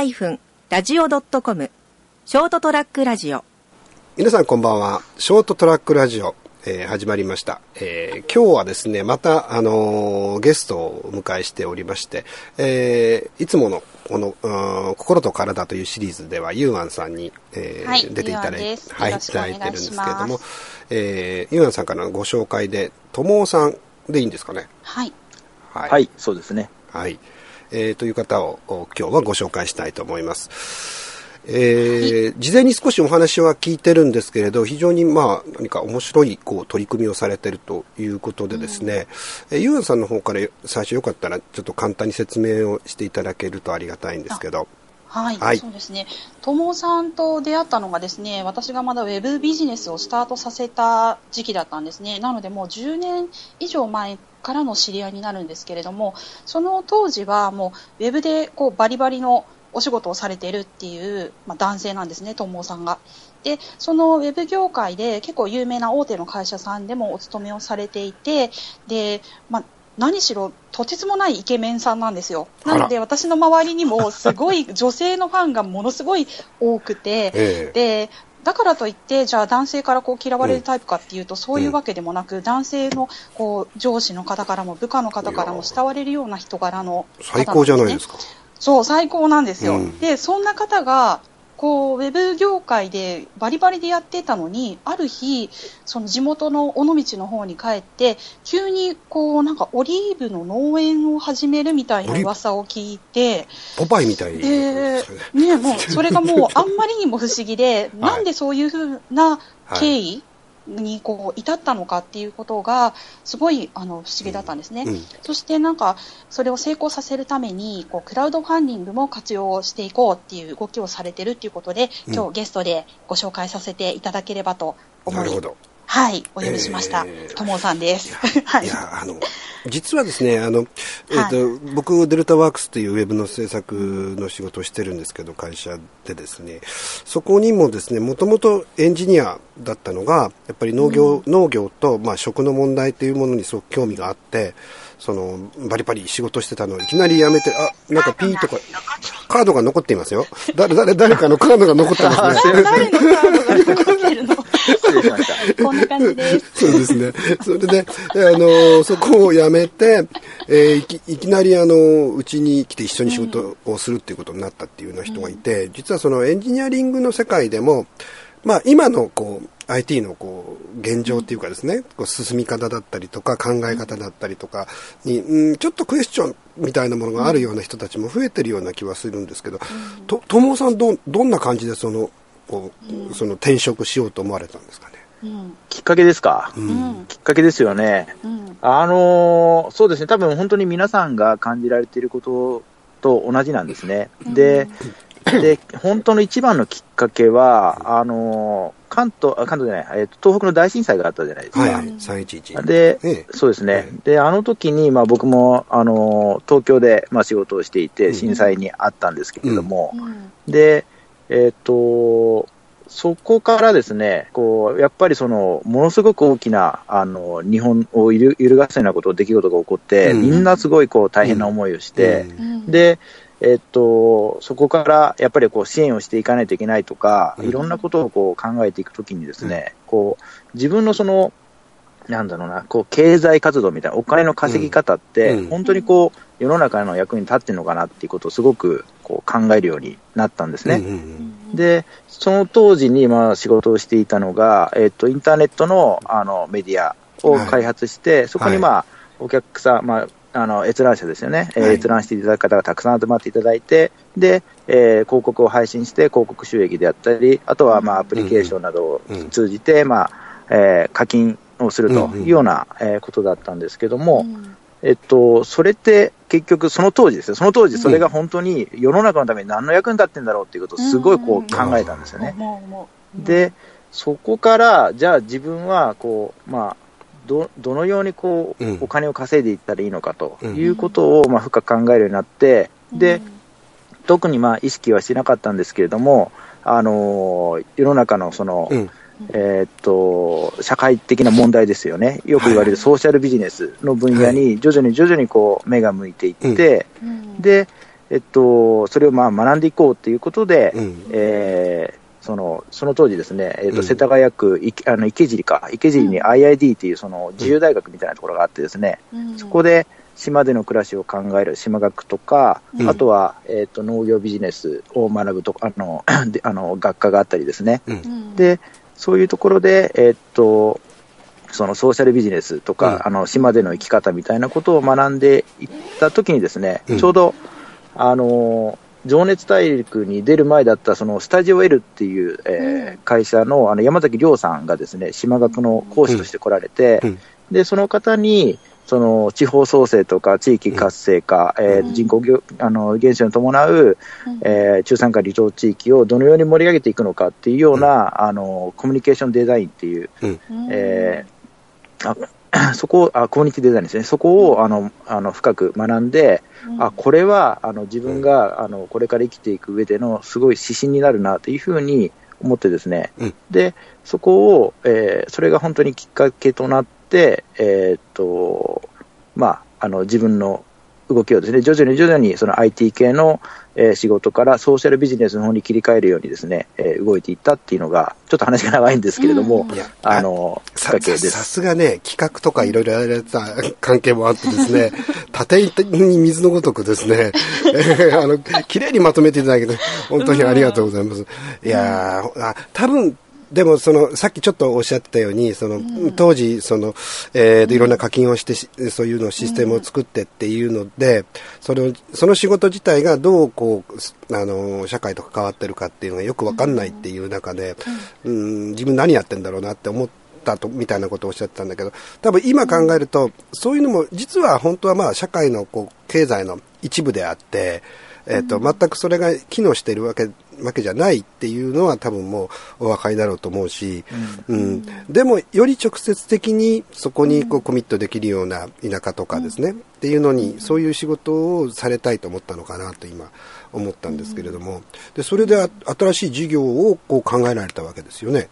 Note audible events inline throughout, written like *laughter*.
ST-radio.com ショートトラックラジオ皆さんこんばんは。ショートトラックラジオ、えー始まりました。えー今日はですね、また、あのーゲストをお迎えしておりまして、えーいつもの、この、うん心と体というシリーズでは、ユーアンさんに、えーはい出ていただいて、ユーアンですはい、よろいただいてるんですけれどもしくお願いしま、えーユーアンさんからのご紹介で、ともおさんでいいんですかね？はい。ははい、そうですね。はい。えーという方をお今日はご紹介したいと思います。えー事前に少しお話は聞いてるんですけれど、非常にまあ、何か面白いこう取り組みをされてるということでですね、えーゆうやんさんの方から最初よかったらちょっと簡単に説明をしていただけるとありがたいんですけど。はい、はいそうですね。友さんと出会ったのがですね、私がまだウェブビジネスをスタートさせた時期だったんですね。なのでもう10年以上前からの知り合いになるんですけれども、その当時はもうウェブでこうバリバリのお仕事をされているっていう、まあ、男性なんですね、友さんが。で、そのウェブ業界で結構有名な大手の会社さんでもお勤めをされていて、で、まあ、何しろとてつもないイケメンさんなんですよ。なので私の周りにもすごい女性のファンがものすごい多くて、ええで、だからといって、じゃあ男性からこう嫌われるタイプかっていうと、そういうわけでもなく、男性のこう上司の方からも部下の方からも慕われるような人柄の方最高じゃないですか。か。そう、最高なんですよ。うんで、そんな方が、こう、ウェブ業界でバリバリでやってたのに、ある日、その地元の尾道の方に帰って、急にこう、なんかオリーブの農園を始めるみたいな噂を聞いて、ポパイみたいで、ね。ね、もう、それがもう、あんまりにも不思議で、はい。なんでそういうふうな経緯？に、こう、至ったのかっていうことが、すごい、あの、不思議だったんですね。うんそして、なんか、それを成功させるために、こう、クラウドファンディングも活用していこうっていう動きをされてるっていうことで、うん今日ゲストでご紹介させていただければと思い、なるほど。はい、お呼びしましたえ。ーともさんです。*laughs* はいい。や、あの、実はですね、あの、えっ、と、僕、デルタワークスというウェブの制作の仕事をしてるんですけど、会社でですね、そこにもですね、もともとエンジニアだったのが、やっぱり農業、農業と、まあ、食の問題というものにすごく興味があって、その、バリバリ仕事してたのをいきなり辞めて、あ、なんかピーとか、カードが残っていますよ。誰、誰、誰かのカードが残ってますね。誰のカードが残ってるの？こんな感じです。そうですね。それで、あの、そこを辞めて、えーいきいきなりあの、うちに来て一緒に仕事をするっていうことになったっていうような人がいて、実はそのエンジニアリングの世界でも、まあ今のこう、IT のこう、現状っていうかですね、こう進み方だったりとか考え方だったりとかに、うん、ちょっとクエスチョンみたいなものがあるような人たちも増えてるような気はするんですけど、と、ともさんど、どんな感じでその、こう、その転職しようと思われたんですかね？うん。きっかけですか？う。うんん。きっかけですよね。うん。あのーそうですね、多分本当に皆さんが感じられていることと同じなんですね。で、で、本当の一番のきっかけは、あのー関東、あ関東じゃない、えっと、東北の大震災があったじゃないですか。はいはい、311。で、ええそうですね。はいで、あの時に、まあ僕も、あのー東京で、まあ仕事をしていうんて、震災にあったんですけれども、うん。で、えっ、と、そこからですね、こう、やっぱりその、ものすごく大きな、あの、日本を揺る揺るがすようなこと、出来事が起こって、うんみんなすごいこう、大変な思いをして、うん、で、えっ、と、そこからやっぱりこう支援をしていかないといけないとか、うん。いろんなことをこう考えていくときにですね、こう、自分のその、なんだろうな、こう、経済活動みたいな、お金の稼ぎ方って、うん。本当にこう、世の中の役に立ってるのかなっていうことをすごくこう考えるようになったんですね。うんうんうん。で、その当時にまあ仕事をしていたのが、えっ、と、インターネットのあのメディアを開発して、そこにまあ、お客さん、まあ、あの、閲覧者ですよね。えーはい閲覧していただく方がたくさん集まっていただいて、で、えー広告を配信して広告収益であったり、あとはまあ、アプリケーションなどを通じて、まあ、えー課金をするというような、えーことだったんですけども、うん。えっと、それって結局その当時ですよ。その当時それが本当に世の中のために何の役に立ってんだろうっていうことをすごいこう考えたんですよね。で、そこから、じゃあ自分はこう、まあ、どどのようにこう、うん。お金を稼いでいったらいいのかとうん。いうことを、まあ、深く考えるようになって、で、特にまあ意識はしなかったんですけれども、あのー世の中のその、うん。えーっと、社会的な問題ですよね。よく言われるソーシャルビジネスの分野に徐々に徐々にこう目が向いていって、うん、で、えっと、それをまあ学んでいこうということで、うん。えーそのその当時ですね、えっとうん。世田谷区いあの池尻か、池尻に IID っていうその自由大学みたいなところがあってですね、うん。そこで島での暮らしを考える島学とか、うん。あとは、えっと農業ビジネスを学ぶとあのであの学科があったりですね、うん。うん、でそういうところで、えっとそのソーシャルビジネスとか、うん。あの島での生き方みたいなことを学んでいったときにですね、うん。ちょうど、あの情熱大陸に出る前だったそのスタジオ L っていう、えー会社のあの山崎亮さんがですね島学の講師として来られて、うん。でその方にその地方創生とか地域活性化、えーうん。人口ぎょあの減少に伴う、うん。えー中山間離島地域をどのように盛り上げていくのかっていうような、あのコミュニケーションデザインっていう、うん。えーあ *clears throat* そこをあコミュニティデザインですね、そこをあのあの深く学んで、うん。あこれはあの自分があのこれから生きていく上でのすごい指針になるなというふうに思ってですね、うん。でそこを、えーそれが本当にきっかけとなって、えーっとまあ、あの自分の動きをですね徐々に徐々にその IT 系の、えー仕事からソーシャルビジネスの方に切り替えるようにですね、えー動いていったっていうのが、ちょっと話が長いんですけれども、うんあのきっさ。ささすがね、企画とかいろいろやられてた関係もあってですね、*laughs* 縦に水のごとくですね、え *laughs* ーあの、綺麗にまとめていただけて、本当にありがとうございます。いやー、あ多分、でも、その、さっきちょっとおっしゃってたように、その、当時、その、えーでいろんな課金をしてし、そういうのシステムを作ってっていうので、その、その仕事自体がどう、こう、すあの、社会と関わってるかっていうのがよくわかんないっていう中で、うん、自分何やってんだろうなって思ったと、みたいなことをおっしゃってたんだけど、多分今考えると、そういうのも、実は本当はまあ、社会の、こう、経済の一部であって、えっ、と、全くそれが機能しているわけ、わけじゃないっていうのは多分もうお分かりだろうと思うし、うん。でも、より直接的にそこにこうコミットできるような田舎とかですね、っていうのに、そういう仕事をされたいと思ったのかなと今思ったんですけれども、で、それであ新しい事業をこう考えられたわけですよね。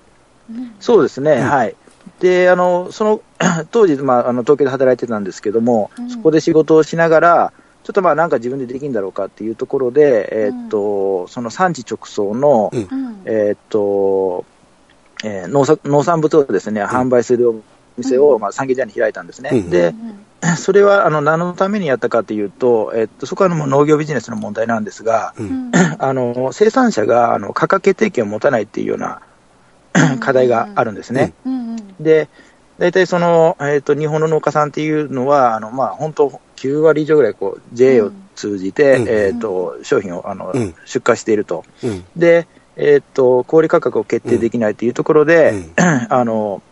そうですね、ん。はい。で、あの、その、*clears throat* 当時、まあ、あの、東京で働いてたんですけども、うん。そこで仕事をしながら、ちょっとまあ、なんか自分でできるんだろうかっていうところで、えーっと、その産地直送の、うん。うん。えーっと、えー農作農産物をですね、販売するお店を、まあ、産業ジャに開いたんですね。うん。で、*laughs* それは、あの、何のためにやったかというと、えーっと、そこはあの農業ビジネスの問題なんですが、う。うん。ん *clears throat* あの、生産者が、あの、価格決定権を持たないっていうような課題があるんですね。うんうん。で、大体その、えっ、と、日本の農家さんっていうのは、あの、まあ、本当9割以上ぐらい、こう、JA を通じて、うんえっ、と、商品を、あの、うん出荷していると。うん。で、えっ、と、小売価格を決定できないというところで、うんあの、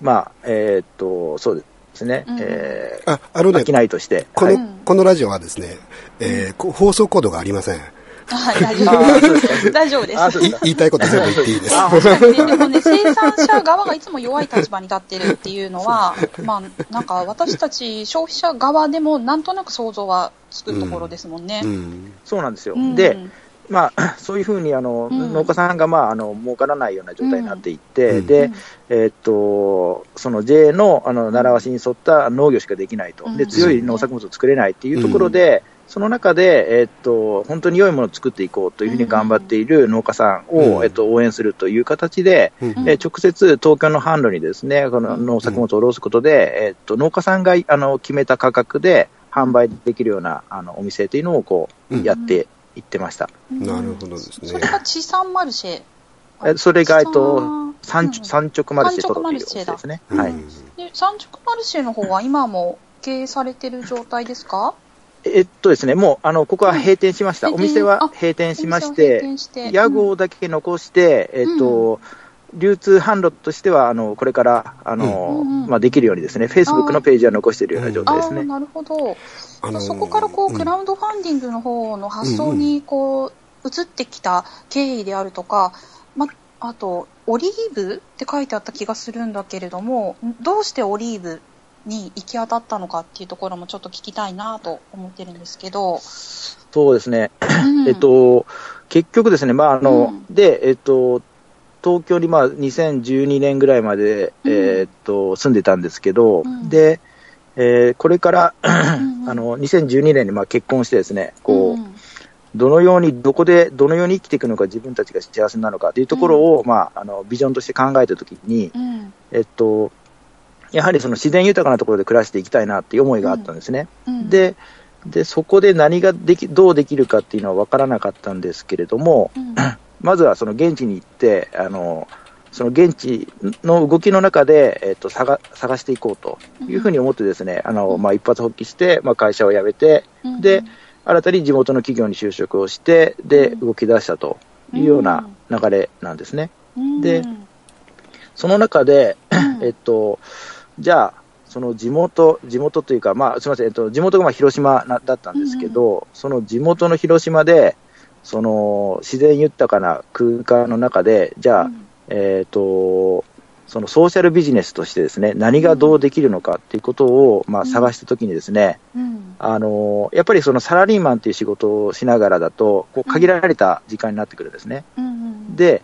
まあ、えっ、と、そうですね、うんえあ、あのねー、、商いとして。この、はいこのラジオはですね、えーこ放送コードがありません。はい、大丈夫です。大丈夫です。言いたいこと全部言っていいです。でもね、生産者側がいつも弱い立場に立ってるっていうのは、*laughs* まあ、なんか私たち消費者側でもなんとなく想像はつくところですもんね。うん。そうなんですよ。うんで、まあ、そういうふうにあの、うん農家さんが、まあ、あの儲からないような状態になっていって、うんで、うんえーっとその JA のあの習わしに沿った農業しかできないと、うんで強い農作物を作れないっていうところで、その中で、えーっと本当に良いものを作っていこうというふうに頑張っている農家さんを、うん。えーっと応援するという形で、うん。うんえー直接東京の販路にですねこの農作物を卸すことで、えーっと農家さんがあの決めた価格で販売できるようなあのお店というのをこう、うん。やっていってました。なるほどですね。それが地産マルシェ。えそれが、えっと、産。直マルシェというおマルシェだ。店ですね。うん。はい。で産直マルシェの方は今も経営されてる状態ですか？えっとですね、もう、あの、ここは閉店しました。うんお店はあ閉店しまして店して、屋号だけ残して、えっと、流通販路としては、あの、これから、あの、うん。まあ、できるようにですね、Facebook のページは残しているような状あ態ですね。なるほど。あのーそこからこう、うん。クラウドファンディングの方の発想にこう、移ってきた経緯であるとか、ま、あと、オリーブって書いてあった気がするんだけれども、どうしてオリーブに行き当たったのかっていうところもちょっと聞きたいなと思ってるんですけど。そうですね。うん。*laughs* えっ、と、結局ですね、まあ、あの、うん。で、えっ、と、東京にまあ2012年ぐらいまで、うん。えっと住んでたんですけど、うん。で、えーこれから、ん *laughs* あの2012年にまあ結婚してですね、こう、んどのように、どこで、どのように生きていくのか、自分たちが幸せなのかというところを、まあ、あの、ビジョンとして考えたときに、うん。えっと、やはりその自然豊かなところで暮らしていきたいなっていう思いがあったんですね。うん、で、で、そこで何ができ、どうできるかっていうのは分からなかったんですけれども、うん。*clears throat* まずはその現地に行って、あの、その現地の動きの中で、えっと、探探していこうというふうに思ってですね、あの、まあ、一発発起して、まあ、会社を辞めて、うんで、新たに地元の企業に就職をして、で、うん。動き出したというような流れなんですね。うん。でその中で、うん。えっと、じゃあ、その地元、地元というか、まあ、すみません、えっと、地元がまあ広島なだったんですけど、その地元の広島で、その自然豊かな空間の中で、じゃあ、うん。えっと、そのソーシャルビジネスとしてですね、何がどうできるのかっていうことを、まあ、うん。探したときにですね、うん。あの、やっぱりそのサラリーマンっていう仕事をしながらだと、こう限られた時間になってくるんですね。うん。で、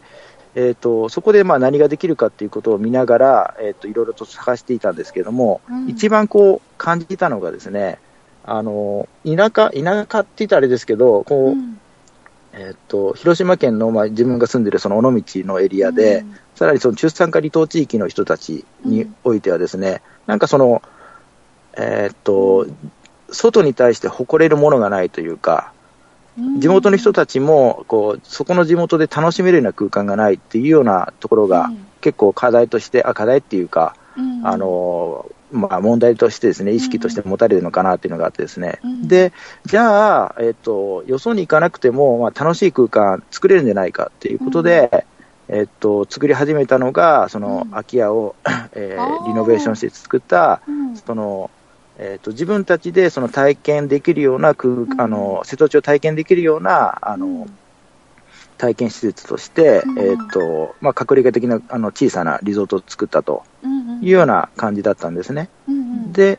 えー、とそこでまあ何ができるかっていうことを見ながら、えー、といろいろと探していたんですけれども、うん。一番こう感じたのがですね、あの田舎、田舎って言ったらあれですけど、こううん。えー、と広島県の、まあ、自分が住んでるその尾道のエリアで、さらにその中山化離島地域の人たちにおいてはですね、なんかその、えー、と外に対して誇れるものがないというか、地元の人たちもこうそこの地元で楽しめるような空間がないっていうようなところが結構課題として、あ課題っていうか、うん。あのまあ、問題としてですね、意識として持たれるのかなっていうのがあってですね、うん。で、じゃあ、えっ、と、よそに行かなくても、まあ、楽しい空間作れるんじゃないかっていうことで、えっ、と、作り始めたのが、そのうん。空き家を、えーあー。リノベーションして作った、うん。その、えっ、と、自分たちでその体験できるような空、ん。あの、瀬戸内を体験できるような、あの、体験施設として、うん。えっ、と、まあ、隠れ家的な、あの、小さなリゾートを作ったというような感じだったんですね。うんうん。で、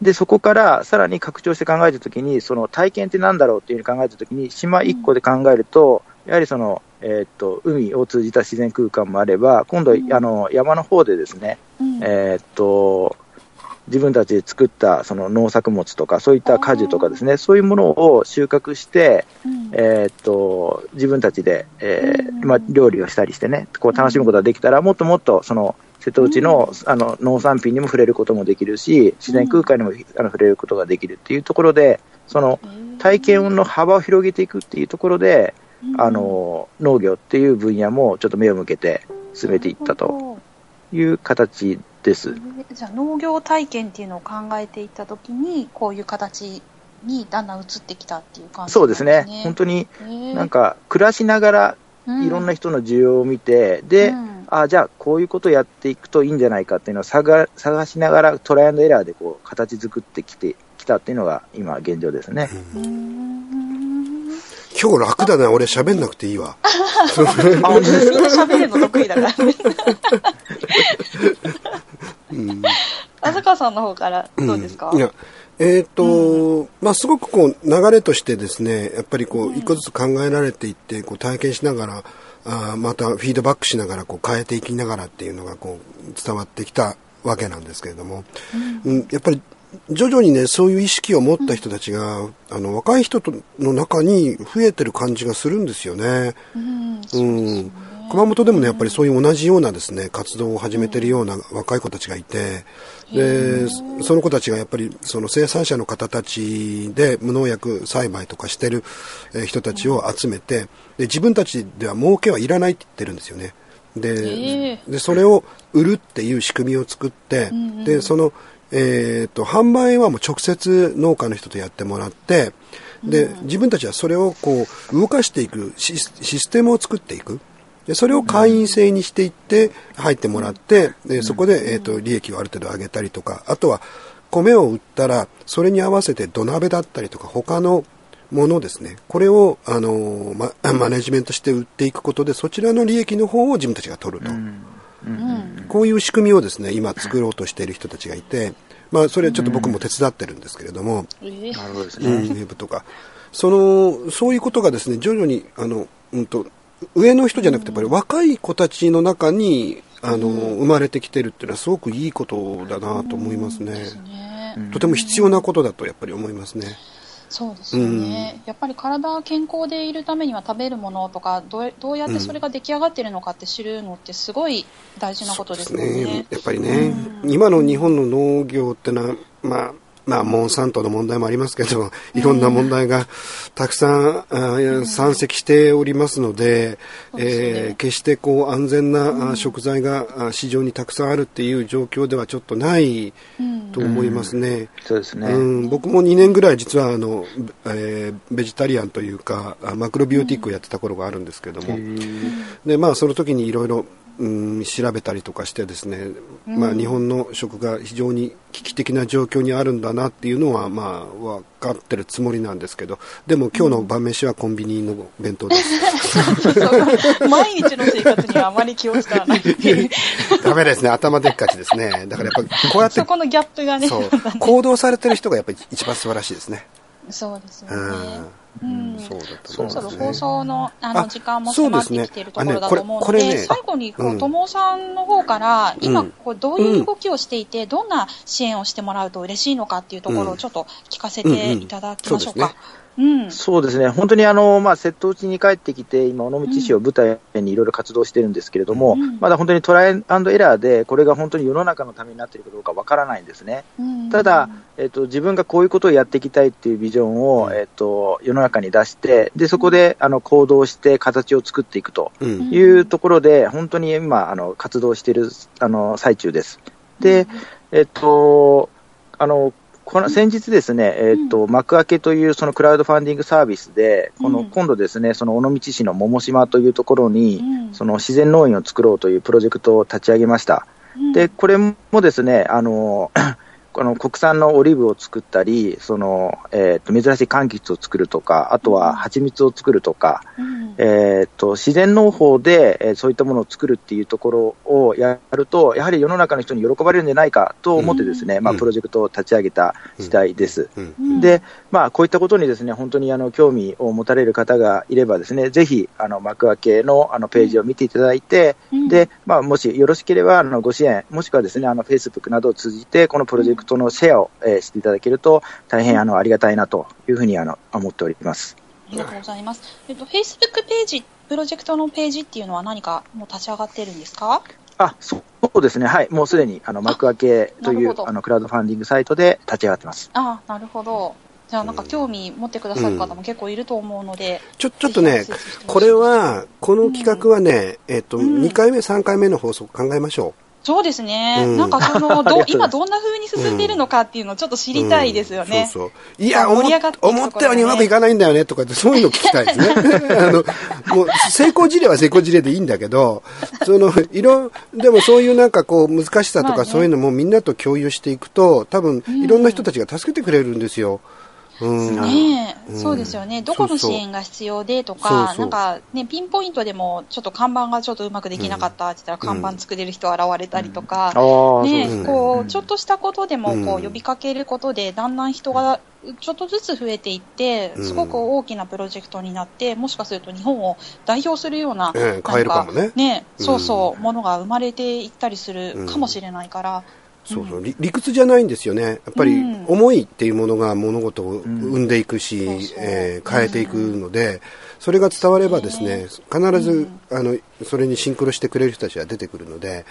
で、そこからさらに拡張して考えたときに、その体験ってなんだろうっていうふうに考えたときに、島1個で考えると、やはりその、えーっと、海を通じた自然空間もあれば、今度、うん。あの、山の方でですね、うん。えーっと、自分たちで作ったその農作物とか、そういった果樹とかですね、そういうものを収穫して、うん。えーっと、自分たちで、えーうん。まあ、料理をしたりしてね、こう楽しむことができたら、もっともっと、その、瀬戸内の,、あの農産品にも触れることもできるし、自然空間にも、あの触れることができるっていうところで、その体験の幅を広げていくっていうところで、あの農業っていう分野もちょっと目を向けて進めていったという形です。じゃあ農業体験っていうのを考えていったときにこういう形にだんだん移ってきたっていう感じそうですね、本当にになんか暮らしながらいろんな人の需要を見て、で、うん。あじゃあこういうことをやっていくといいんじゃないかっていうのを探探しながらトライアンドエラーでこう形作ってきてきたっていうのが今現状ですね。うん今日楽だな、俺喋んなくていいわ。*laughs* みんな喋るの得意だから。ねうん。浅川さんの方からどうですか、いや、えっ、と、まあ、すごくこう、流れとしてですね、やっぱりこう、一個ずつ考えられていって、こう、体験しながら、あーまたフィードバックしながら、こう、変えていきながらっていうのが、こう、伝わってきたわけなんですけれども、うん、やっぱり、徐々にね、そういう意識を持った人たちが、あの、若い人との中に増えてる感じがするんですよね。うんうん、熊本でもね、やっぱりそういう同じようなですね、活動を始めてるような若い子たちがいて、で、その子たちがやっぱりその生産者の方たちで無農薬栽培とかしてるえー人たちを集めて、で、自分たちでは儲けはいらないって言ってるんですよね。で、でそれを売るっていう仕組みを作って、で、その、えっ、と、販売はもう直接農家の人とやってもらって、で、自分たちはそれをこう、動かしていくシステムを作っていく。で、それを会員制にしていって、入ってもらって、で、そこで、えっ、と、利益をある程度上げたりとか、あとは、米を売ったら、それに合わせて土鍋だったりとか、他のものですね。これを、あの、ま、マネジメントして売っていくことで、そちらの利益の方を自分たちが取ると。こういう仕組みをですね、今作ろうとしている人たちがいて、まあ、それちょっと僕も手伝ってるんですけれども、えーなるほどですうん、ウね。ェブとか。その、そういうことがですね、徐々に、あの、うんと、上の人じゃなくて、やっぱり若い子たちの中に、あの、生まれてきてるっていうのはすごくいいことだなと思いますね。ですねとても必要なことだとやっぱり思いますね。そうですよね、やっぱり体が健康でいるためには食べるものとかどうどうやってそれが出来上がってるのかって知るのってすごい大事なことですよね。ね。やっぱりね、今の日本の農業ってのは、まあ、まあ、モンサントの問題もありますけど、*laughs* いろんな問題がたくさん、あ山積しておりますので、えー決してこう安全なあ食材があ市場にたくさんあるっていう状況ではちょっとないと思いますね。そうですね。うん、僕も2年ぐらい実はあの、えーベジタリアンというかあマクロビオティックをやってた頃があるんですけども、でまあ、その時にいろいろうん調べたりとかしてですね、まあ、日本の食が非常に危機的な状況にあるんだなっていうのは、まあ、分かってるつもりなんですけどでも今日の晩飯はコンビニの弁当です。*laughs* 毎日の生活にはあまり気を使わない。っていうダメですね。頭でっかちですね。だからやっぱこうやってそこのギャップがね。行動されてる人がやっぱり一番素晴らしいですね。そうですよね。ううん。ん、そうだとそろそろ放送のああの時間も迫ってきているところだと思うので、ね。あね。最後にこうん。う友さんの方から、今うん。こうどういう動きをしていて、どんな支援をしてもらうと嬉しいのかっていうところをちょっと聞かせていただきましょうか。うん。そうですね、本当にあの、まあ、瀬戸内に帰ってきて、今、尾道市を舞台にいろいろ活動してるんですけれども、うん。まだ本当にトライアンドエラーで、これが本当に世の中のためになっているかどうかわからないんですね。うん。ただ、えっと、自分がこういうことをやっていきたいっていうビジョンを、うんえっと、世の中に出して、で、そこで、あの、行動して形を作っていくとうん。いうところで、本当に今、あの、活動している、あの、最中です。で、えっと、あの、この先日ですね、えっと、幕開けというそのクラウドファンディングサービスで、この、うん今度ですね、その尾道市の桃島というところに、うん。その自然農園を作ろうというプロジェクトを立ち上げました。うん。で、これもですね、あの、この国産のオリーブを作ったり、その、えっ、と、珍しい柑橘を作るとか、あとは蜂蜜を作るとか、うん。えっ、と、自然農法で、えーそういったものを作るっていうところをやると、やはり世の中の人に喜ばれるんじゃないかと思ってですね、まあ、うんプロジェクトを立ち上げた次第です。うん。うん。で、まあ、こういったことにですね、本当にあの、興味を持たれる方がいればですね、ぜひ、あの、幕開けのあの、ページを見ていただいて、うん。で、まあ、もしよろしければ、あの、ご支援、もしくはですね、あの、Facebook などを通じて、このプロジェクトのシェアを、えーしていただけると、大変、あの、ありがたいなというふうに、あの、思っております。ありがとうございます。えっと、Facebook ページ、プロジェクトのページっていうのは何かもう立ち上がってるんですか？あ、そうですね。はい。もうすでに、あの、幕開けという、あの、クラウドファンディングサイトで立ち上がってます。ああ、なるほど。じゃあなんか興味持ってくださる方も結構いると思うので。ちょ、ちょっとねこれは、この企画はね、えっと、うん2回目、3回目の放送考えましょそうですね。うんなんかその、*laughs* ど今どんな風に進んでいるのかっていうのをちょっと知う。りたいですよね。うんそうそう。いや、思思ったようにうまくいかないんだよねとかって、そういうの聞きたいですね。*laughs* あの、もう、成功事例は成功事例でいいんだけど、*laughs* その、いろ、でもそういうなんかこう、難しさとかそういうのもみんなと共有していくと、多分、いろんな人たちが助けてくれるんですよ。うん。ねえ、うん。そうですよね。どこの支援が必要でとか、そうそう。なんかね、ピンポイントでも、ちょっと看板がちょっとうまくできなかったって言ったら、看板作れる人現れたりとか、ねですね。こう、うん。ちょっとしたことでも、こう呼びかけることで、だんだん人が、ちょっとずつ増えていって、うん。すごく大きなプロジェクトになって、もしかすると日本を代表するような、ええ変えるかもね。ね、うんそうそう、ものが生まれていったりするかもしれないから、そうそう、理理屈じゃないんですよね。やっぱりうん。思いっていうものが物事を生んでいくし、そうそう。えー変えていくので、それが伝わればですね、必ず、あの、それにシンクロしてくれる人たちが出てくるので、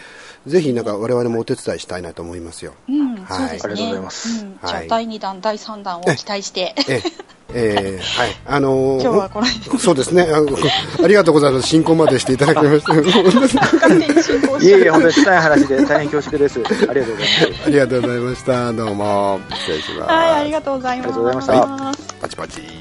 ぜひなんか我々もお手伝いしたいなと思いますよ。うん、はい。ね。ありがとうございます。うん、じゃはい。あ第2弾、第3弾を期待して、ええ *laughs* ーはい。あのー今日はこの辺そうですねあの。ありがとうございます。進行までしていただきまして。勝手に進行しいえいえ、本当に深い話で大変恐縮です。ありがとうございます。ありがとうございました。どうも。失礼します。はい、ありがとうございます。ありがとうございましたパチパチ。